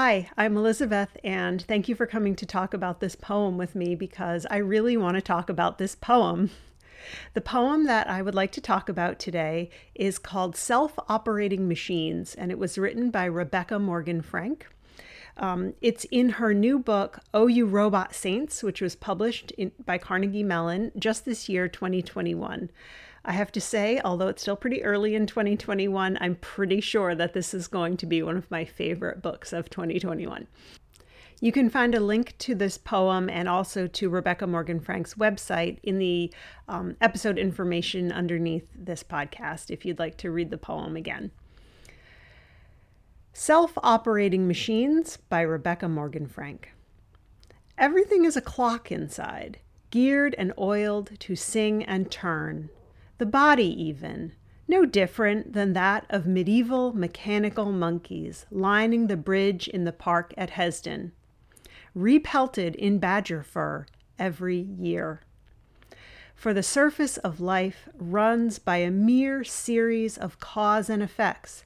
Hi, I'm Elizabeth, and thank you for coming to talk about this poem with me because I really want to talk about this poem. The poem that I would like to talk about today is called Self Operating Machines, and it was written by Rebecca Morgan Frank. Um, it's in her new book, Oh You Robot Saints, which was published in, by Carnegie Mellon just this year, 2021. I have to say, although it's still pretty early in 2021, I'm pretty sure that this is going to be one of my favorite books of 2021. You can find a link to this poem and also to Rebecca Morgan Frank's website in the um, episode information underneath this podcast if you'd like to read the poem again. Self Operating Machines by Rebecca Morgan Frank. Everything is a clock inside, geared and oiled to sing and turn. The body, even, no different than that of medieval mechanical monkeys lining the bridge in the park at Hesdin repelted in badger fur every year. For the surface of life runs by a mere series of cause and effects,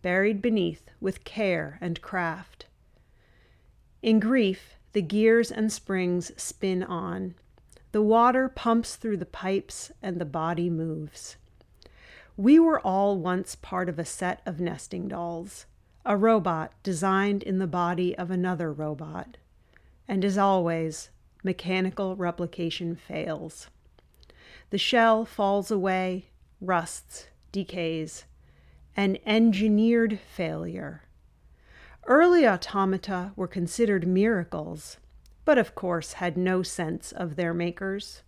buried beneath with care and craft. In grief, the gears and springs spin on. The water pumps through the pipes and the body moves. We were all once part of a set of nesting dolls, a robot designed in the body of another robot. And as always, mechanical replication fails. The shell falls away, rusts, decays, an engineered failure. Early automata were considered miracles, but of course had no sense of their makers.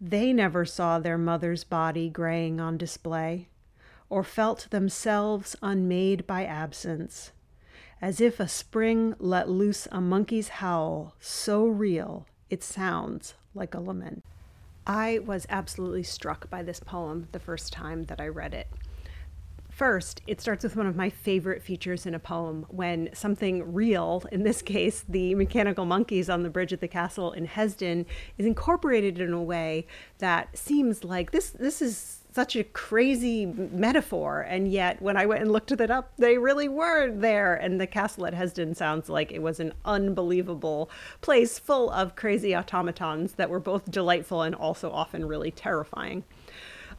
They never saw their mother's body graying on display, or felt themselves unmade by absence as if a spring let loose a monkey's howl, so real it sounds like a lament. I was absolutely struck by this poem the first time that I read it. First, it starts with one of my favorite features in a poem when something real, in this case, the mechanical monkeys on the bridge at the castle in Hesdin, is incorporated in a way that seems like this this is such a crazy metaphor. And yet, when I went and looked it up, they really were there. And the castle at Hesdin sounds like it was an unbelievable place full of crazy automatons that were both delightful and also often really terrifying.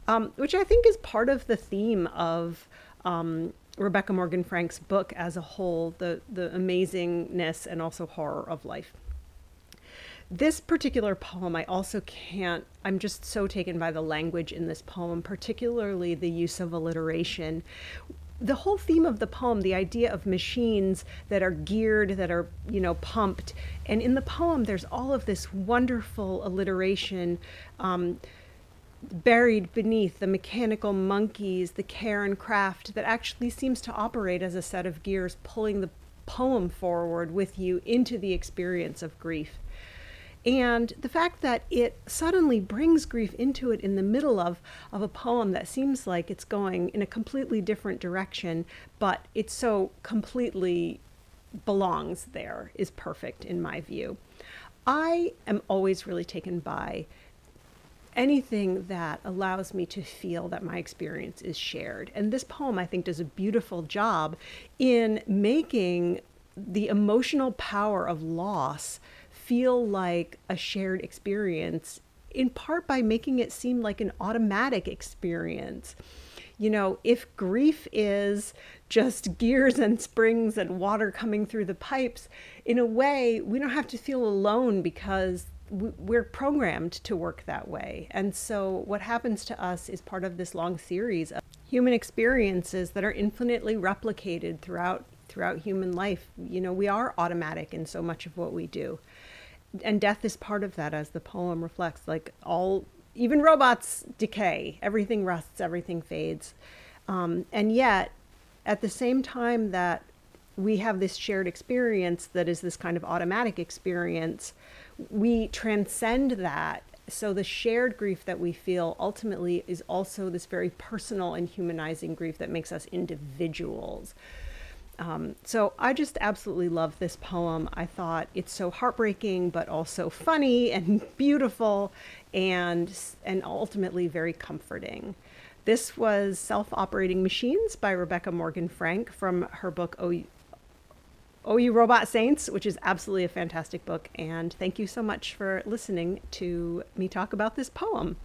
Um, which I think is part of the theme of um, Rebecca Morgan Frank's book as a whole the, the amazingness and also horror of life this particular poem, I also can't, I'm just so taken by the language in this poem, particularly the use of alliteration. The whole theme of the poem, the idea of machines that are geared, that are, you know, pumped. And in the poem, there's all of this wonderful alliteration. Um, buried beneath the mechanical monkeys, the care and craft that actually seems to operate as a set of gears pulling the poem forward with you into the experience of grief. And the fact that it suddenly brings grief into it in the middle of, of a poem that seems like it's going in a completely different direction, but it so completely belongs there is perfect in my view. I am always really taken by anything that allows me to feel that my experience is shared. And this poem, I think, does a beautiful job in making the emotional power of loss feel like a shared experience, in part by making it seem like an automatic experience. You know, if grief is just gears and springs and water coming through the pipes, in a way, we don't have to feel alone because we're programmed to work that way. And so, what happens to us is part of this long series of human experiences that are infinitely replicated throughout throughout human life. You know, we are automatic in so much of what we do. And death is part of that as the poem reflects. Like all even robots decay. Everything rusts. Everything fades. Um, and yet at the same time that we have this shared experience that is this kind of automatic experience we transcend that so the shared grief that we feel ultimately is also this very personal and humanizing grief that makes us individuals um, so I just absolutely love this poem. I thought it's so heartbreaking, but also funny and beautiful, and and ultimately very comforting. This was Self Operating Machines by Rebecca Morgan Frank from her book Oh, Oh You Robot Saints, which is absolutely a fantastic book. And thank you so much for listening to me talk about this poem.